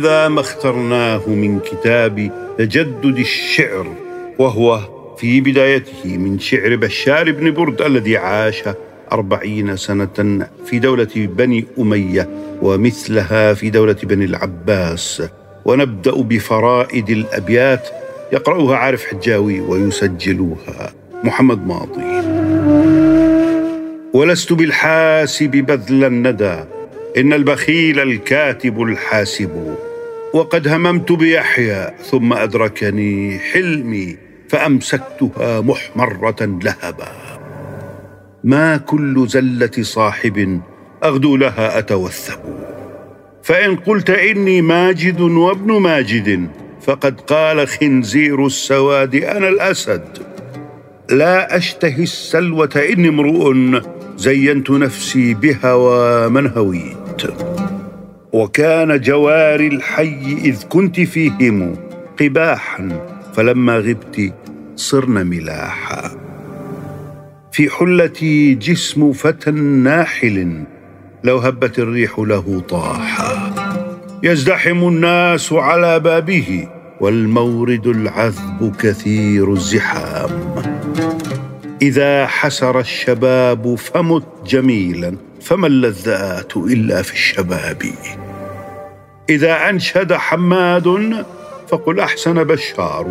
هذا ما اخترناه من كتاب تجدد الشعر وهو في بدايته من شعر بشار بن برد الذي عاش أربعين سنة في دولة بني أمية ومثلها في دولة بني العباس. ونبدأ بفرائد الأبيات يقرأها عارف حجاوي ويسجلها محمد ماضي. ولست بالحاسب بذل الندى إن البخيل الكاتب الحاسب. وقد هممت بيحيى ثم أدركني حلمي فأمسكتها محمرة لهبا. ما كل زلة صاحب أغدو لها أتوثب. فإن قلت إني ماجد وابن ماجد فقد قال خنزير السواد أنا الأسد. لا أشتهي السلوة إني امرؤ زينت نفسي بهوى من هويت. وكان جواري الحي إذ كنت فيهم قباحا فلما غبت صرن ملاحا. في حلتي جسم فتى ناحل لو هبت الريح له طاحا. يزدحم الناس على بابه والمورد العذب كثير الزحام. إذا حسر الشباب فمت جميلا فما اللذات إلا في الشباب؟ إذا أنشد حماد فقل أحسن بشار.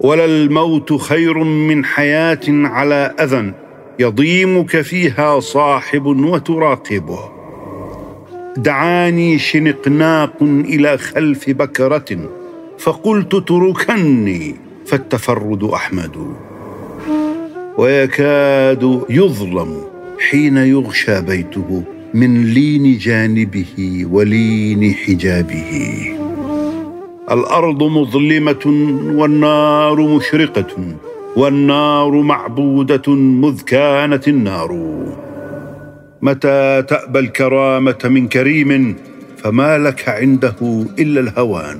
ولا الموت خير من حياة على اذى يضيمك فيها صاحب وتراقبه دعاني شنقناق إلى خلف بكرة فقلت تركني فالتفرد أحمد. ويكاد يظلم حين يغشى بيته من لين جانبه ولين حجابه. الأرض مظلمة والنار مشرقة والنار معبودة مذ كانت النار. متى تأبى الكرامة من كريم فما لك عنده إلا الهوان.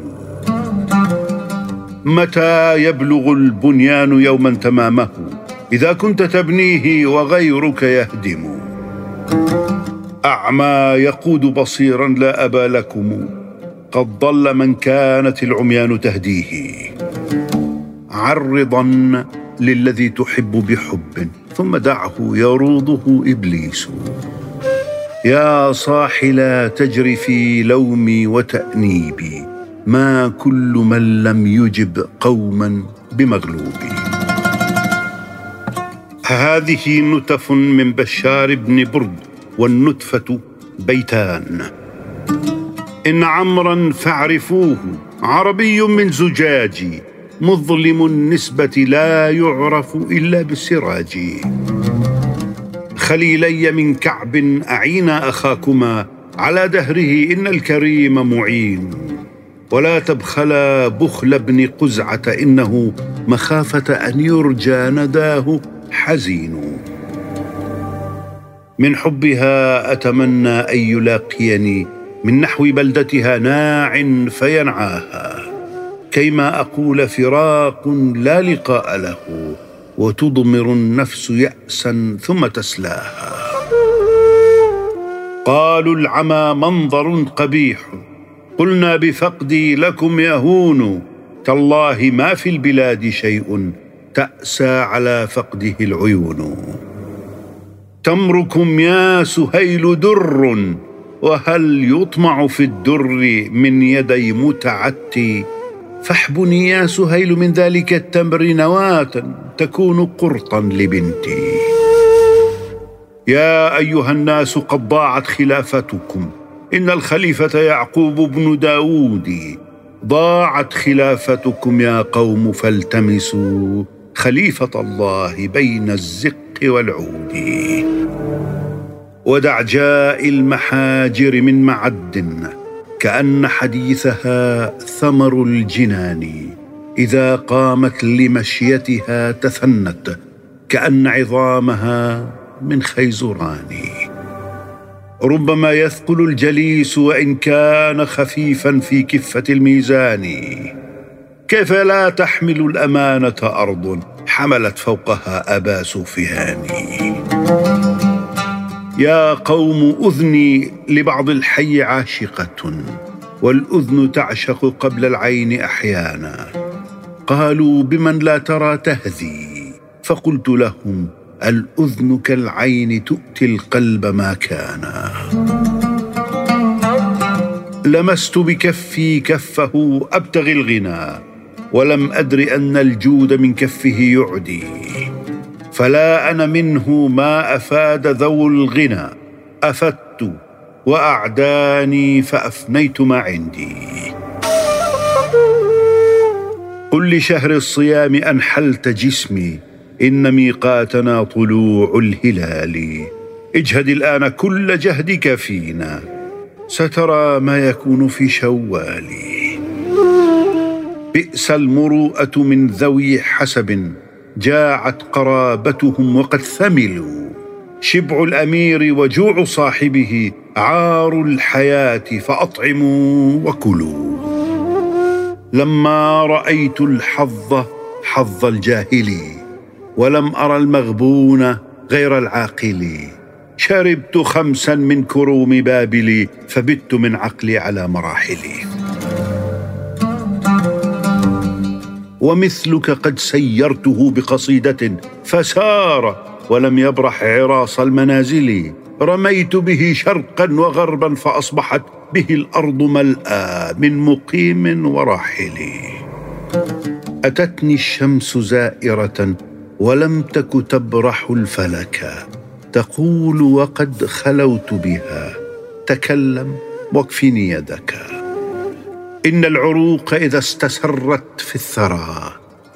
متى يبلغ البنيان يوما تمامه إذا كنت تبنيه وغيرك يهدم. أعمى يقود بصيرا لا أبا لكم. قد ضل من كانت العميان تهديه. عرضا للذي تحب بحب ثم دعه يروضه إبليس. يا صاح لا تجري في لومي وتأنيبي. ما كل من لم يجب قوما بمغلوبي. هذه نتف من بشار بن برد والنتفة بيتان. إن عمرا فاعرفوه عربي من زجاج مظلم النسبة لا يعرف إلا بالسراج خليلي من كعب اعينا أخاكما على دهره إن الكريم معين. ولا تبخلا بخل ابن قزعة إنه مخافة أن يرجى نداه. حزين. من حبها أتمنى أن يلاقيني من نحو بلدتها ناع فينعاها كيما أقول فراق لا لقاء له وتضمر النفس ياسا ثم تسلاها. قالوا العمى منظر قبيح قلنا بفقدي لكم يهون تالله ما في البلاد شيء تأسى على فقده العيون. تمركم يا سهيل در وهل يطمع في الدر من يدي متعتي؟ فاحبني يا سهيل من ذلك التمر نواة تكون قرطا لبنتي. يا أيها الناس قد ضاعت خلافتكم. إن الخليفة يعقوب بن داود ضاعت خلافتكم يا قوم فالتمسوا. خليفة الله بين الزق والعود. ودعجاء المحاجر من معد كأن حديثها ثمر الجنان. إذا قامت لمشيتها تثنت كأن عظامها من خيزران. ربما يثقل الجليس وإن كان خفيفا في كفة الميزان. كيف لا تحمل الأمانة أرض حملت فوقها أبا سفيان؟ يا قوم أذني لبعض الحي عاشقة والأذن تعشق قبل العين أحيانا. قالوا بمن لا ترى تهذي فقلت لهم الأذن كالعين تؤتي القلب ما كان. لمست بكفي كفه أبتغي الغنى. ولم أدر أن الجود من كفه يعدي. فلا أنا منه ما أفاد ذو الغنى. أفدت وأعداني فأفنيت ما عندي. قل لشهر الصيام أنحلت جسمي. إن ميقاتنا طلوع الهلال. اجهد الآن كل جهدك فينا. سترى ما يكون في شوال بئس المروءة من ذوي حسب جاعت قرابتهم وقد ثملوا. شبع الأمير وجوع صاحبه عار الحياة فأطعموا وكلوا. لما رأيت الحظ حظ الجاهل ولم ارى المغبون غير العاقل. شربت خمسا من كروم بابلي فبت من عقلي على مراحلي. ومثلك قد سيرته بقصيدة فسار ولم يبرح عراس المنازل. رميت به شرقا وغربا فأصبحت به الأرض ملأى من مقيم وراحل. أتتني الشمس زائرة ولم تك تبرح الفلك. تقول وقد خلوت بها. تكلم واكفني يدك. إن العروق إذا استسرت في الثرى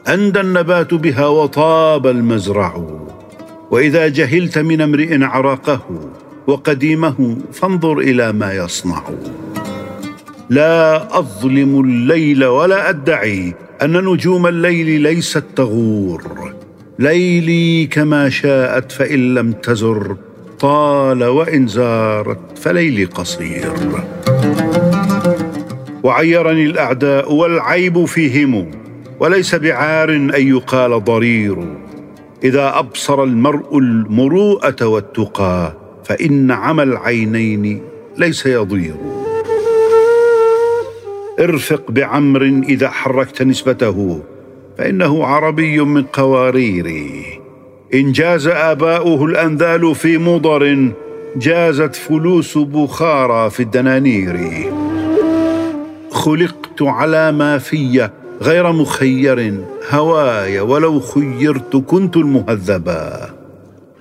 أندى النبات بها وطاب المزرع. وإذا جهلت من امرئ عراقه وقديمه فانظر إلى ما يصنع. لا أظلم الليل ولا أدعي أن نجوم الليل ليست تغور. ليلي كما شاءت فإن لم تزر طال وإن زارت فليلي قصير. وعيرني الأعداء والعيب فيهم وليس بعار أن يقال ضرير. إذا أبصر المرء المروءة والتقى فإن عمى العينين ليس يضير. ارفق بعمر إذا حركت نسبته فإنه عربي من قوارير إن جاز آباؤه الأنذال في مضر جازت فلوس بخارى في الدنانير. خلقت على ما في غير مخير هواي ولو خيرت كنت المهذبا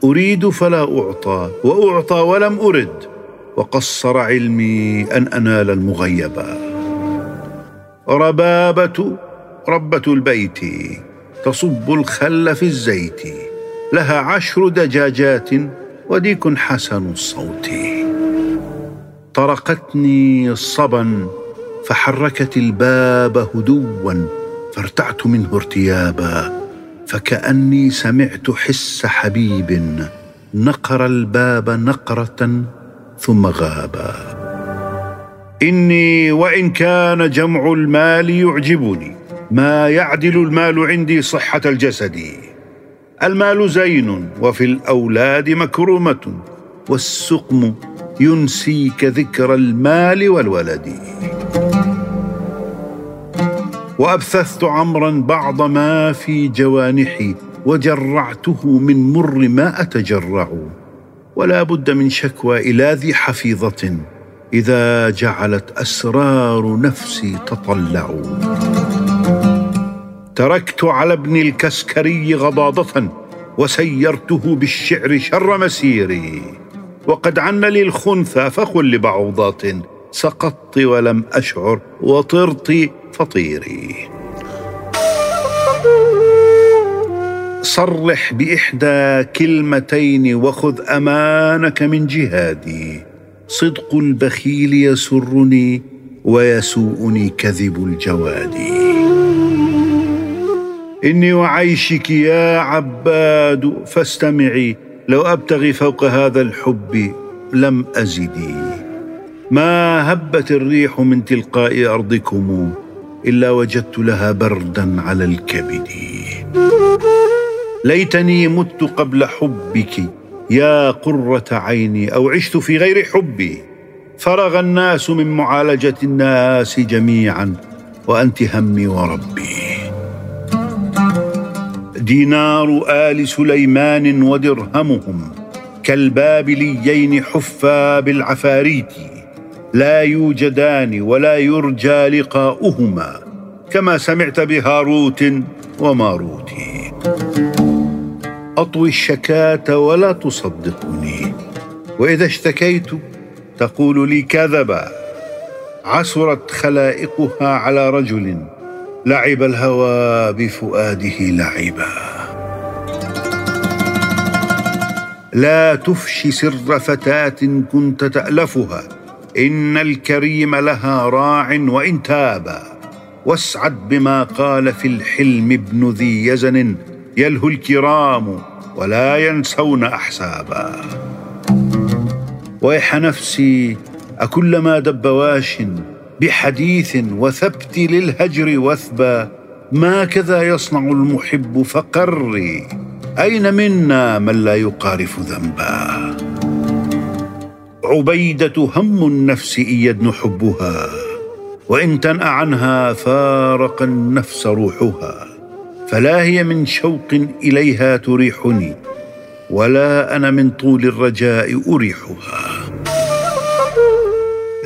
أريد فلا أعطى وأعطى ولم أرد وقصر علمي أن أنال المغيبا ربابة ربة البيت تصب الخل في الزيت لها عشر دجاجات وديك حسن الصوت. طرقتني صبا فحركت الباب هدوا فارتعت منه ارتيابا فكأني سمعت حس حبيب نقر الباب نقرة ثم غابا إني وإن كان جمع المال يعجبني ما يعدل المال عندي صحة الجسد. المال زين وفي الأولاد مكرمه والسقم ينسيك ذكر المال والولد. وأبثثت عمرا بعض ما في جوانحي وجرعته من مر ما أتجرع. ولا بد من شكوى إلى ذي حفيظة إذا جعلت أسرار نفسي تطلع. تركت على ابن الكسكري غضاضة وسيرته بالشعر شر مسيري. وقد عن لي الخنثى فخل لبعوضات سقطت ولم أشعر وطرت فطيري. صرح بإحدى كلمتين وخذ أمانك من جهادي. صدق البخيل يسرني ويسوءني كذب الجواد. إني وعيشك يا عباد فاستمعي لو أبتغي فوق هذا الحب لم أزدي. ما هبت الريح من تلقاء أرضكم إلا وجدت لها بردا على الكبد ليتني مت قبل حبك يا قرة عيني أو عشت في غير حبي. فرغ الناس من معالجة الناس جميعا وأنت همي وربي. دينار آل سليمان ودرهمهم كالبابليين حفا بالعفاريت. لا يوجدان ولا يرجى لقاؤهما كما سمعت بهاروت وماروت أطوي الشكاة ولا تصدقني. وإذا اشتكيت تقول لي كذبا. عسرت خلائقها على رجل لعب الهوى بفؤاده لعبا. لا تفش سر فتاة كنت تألفها. إن الكريم لها راع وإن تابا واسعد بما قال في الحلم ابن ذي يزن يلهو الكرام ولا ينسون أحسابا. ويح نفسي أكلما دب واش بحديث وثبت للهجر وثبا ما كذا يصنع المحب فقري أين منا من لا يقارف ذنبا؟ عبيدة هم النفس إن يدن حبها وإن تنأ عنها فارق النفس روحها فلا هي من شوق إليها تريحني ولا أنا من طول الرجاء أريحها.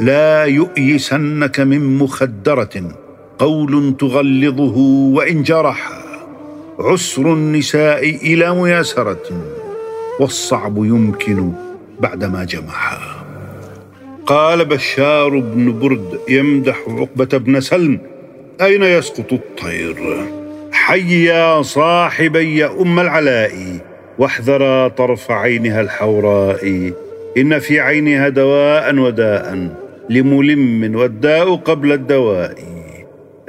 لا يؤيسنك من مخدرة قول تغلظه وإن جرح عسر النساء إلى مياسرة والصعب يمكن بعدما جمحا قال بشار بن برد يمدح عقبة بن سلم أين يسقط الطير؟ حي يا صاحبي أم العلاء واحذرا طرف عينها الحوراء. إن في عينها دواء وداء لملم والداء قبل الدواء.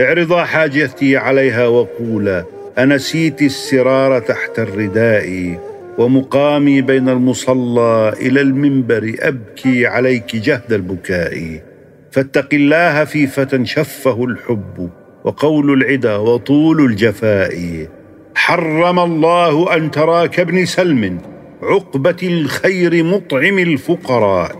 اعرضا حاجتي عليها وقولا أنسيت السرار تحت الرداء. ومقامي بين المصلى إلى المنبر أبكي عليك جهد البكاء. فاتق الله في فتى شفه الحب وقول العدا وطول الجفاء. حرم الله أن ترى كابن سلم عقبة الخير مطعم الفقراء.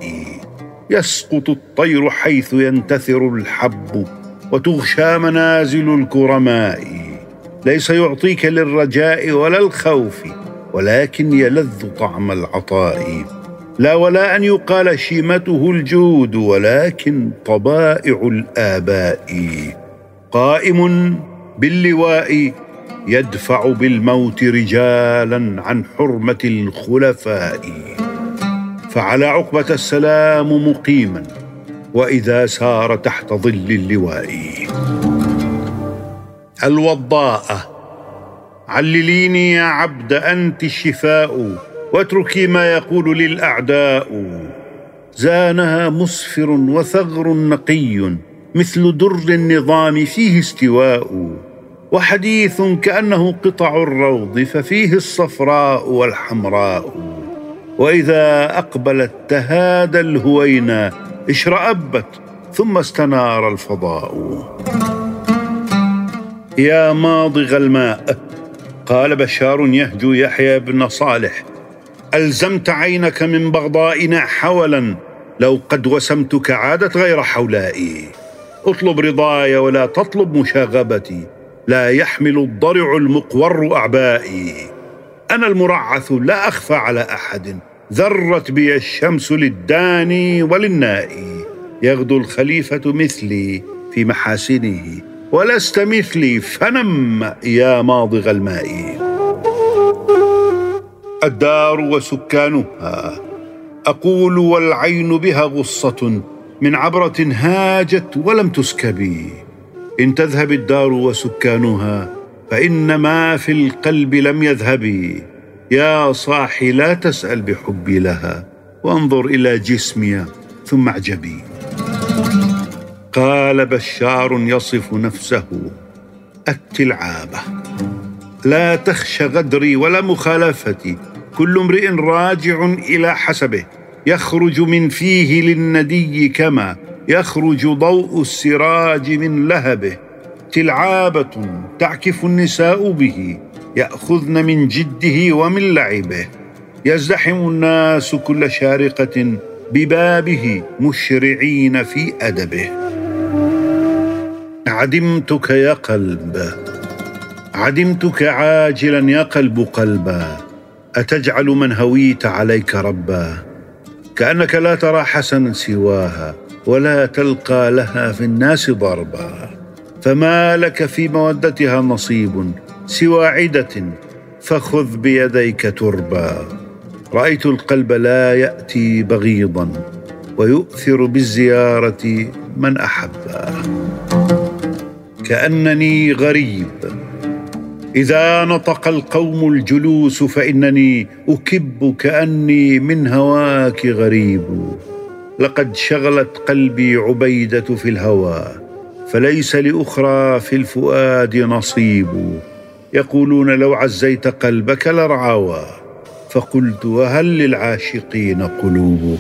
يسقط الطير حيث ينتثر الحب وتغشى منازل الكرماء. ليس يعطيك للرجاء ولا الخوف ولكن يلذ طعم العطاء. لا ولا أن يقال شيمته الجود ولكن طبائع الآباء. قائم باللواء يدفع بالموت رجالا عن حرمة الخلفاء. فعلى عقبة السلام مقيما وإذا سار تحت ظل اللواء. الوضاءة علليني يا عبد أنت الشفاء واتركي ما يقول للأعداء. زانها مسفر وثغر نقي مثل در النظام فيه استواء. وحديث كأنه قطع الروض ففيه الصفراء والحمراء. وإذا اقبلت تهادى الهوينا اشرأبت ثم استنار الفضاء. يا ماضغ الماء قال بشار يهجو يحيى بن صالح. ألزمت عينك من بغضائنا حولا لو قد وسمتك عادت غير حولائي. اطلب رضاي ولا تطلب مشاغبتي لا يحمل الضرع المقور أعبائي. أنا المرعث لا أخفى على أحد ذرت بي الشمس للداني وللنائي. يغدو الخليفة مثلي في محاسنه ولست مثلي فنم يا ماضغ الماء. الدار وسكانها أقول والعين بها غصة من عبرة هاجت ولم تسكبي. إن تذهب الدار وسكانها فان ما في القلب لم يذهب يا صاحي لا تسأل بحبي لها وانظر إلى جسمي ثم اعجبي. قال بشار يصف نفسه. التلعابه لا تخش غدري ولا مخالفتي. كل امرئ راجع إلى حسبه. يخرج من فيه للندي كما. يخرج ضوء السراج من لهبه. تلعابة تعكف النساء به. يأخذن من جده ومن لعبه. يزدحم الناس كل شارقة ببابه مشرعين في أدبه. عدمتك يا قلب. عدمتك عاجلا يا قلب قلبا. أتجعل من هويت عليك ربا. كأنك لا ترى حسنا سواها ولا تلقى لها في الناس ضربا. فما لك في مودتها نصيب سوى عدة فخذ بيديك تربا. رأيت القلب لا يأتي بغيضا ويؤثر بالزيارة من أحبا. كأنني غريب. إذا نطق القوم الجلوس فإنني أكب كأني من هواك غريب. لقد شغلت قلبي عبيدة في الهوى فليس لأخرى في الفؤاد نصيب. يقولون لو عزيت قلبك لرعاوى فقلت وهل للعاشقين قلوب.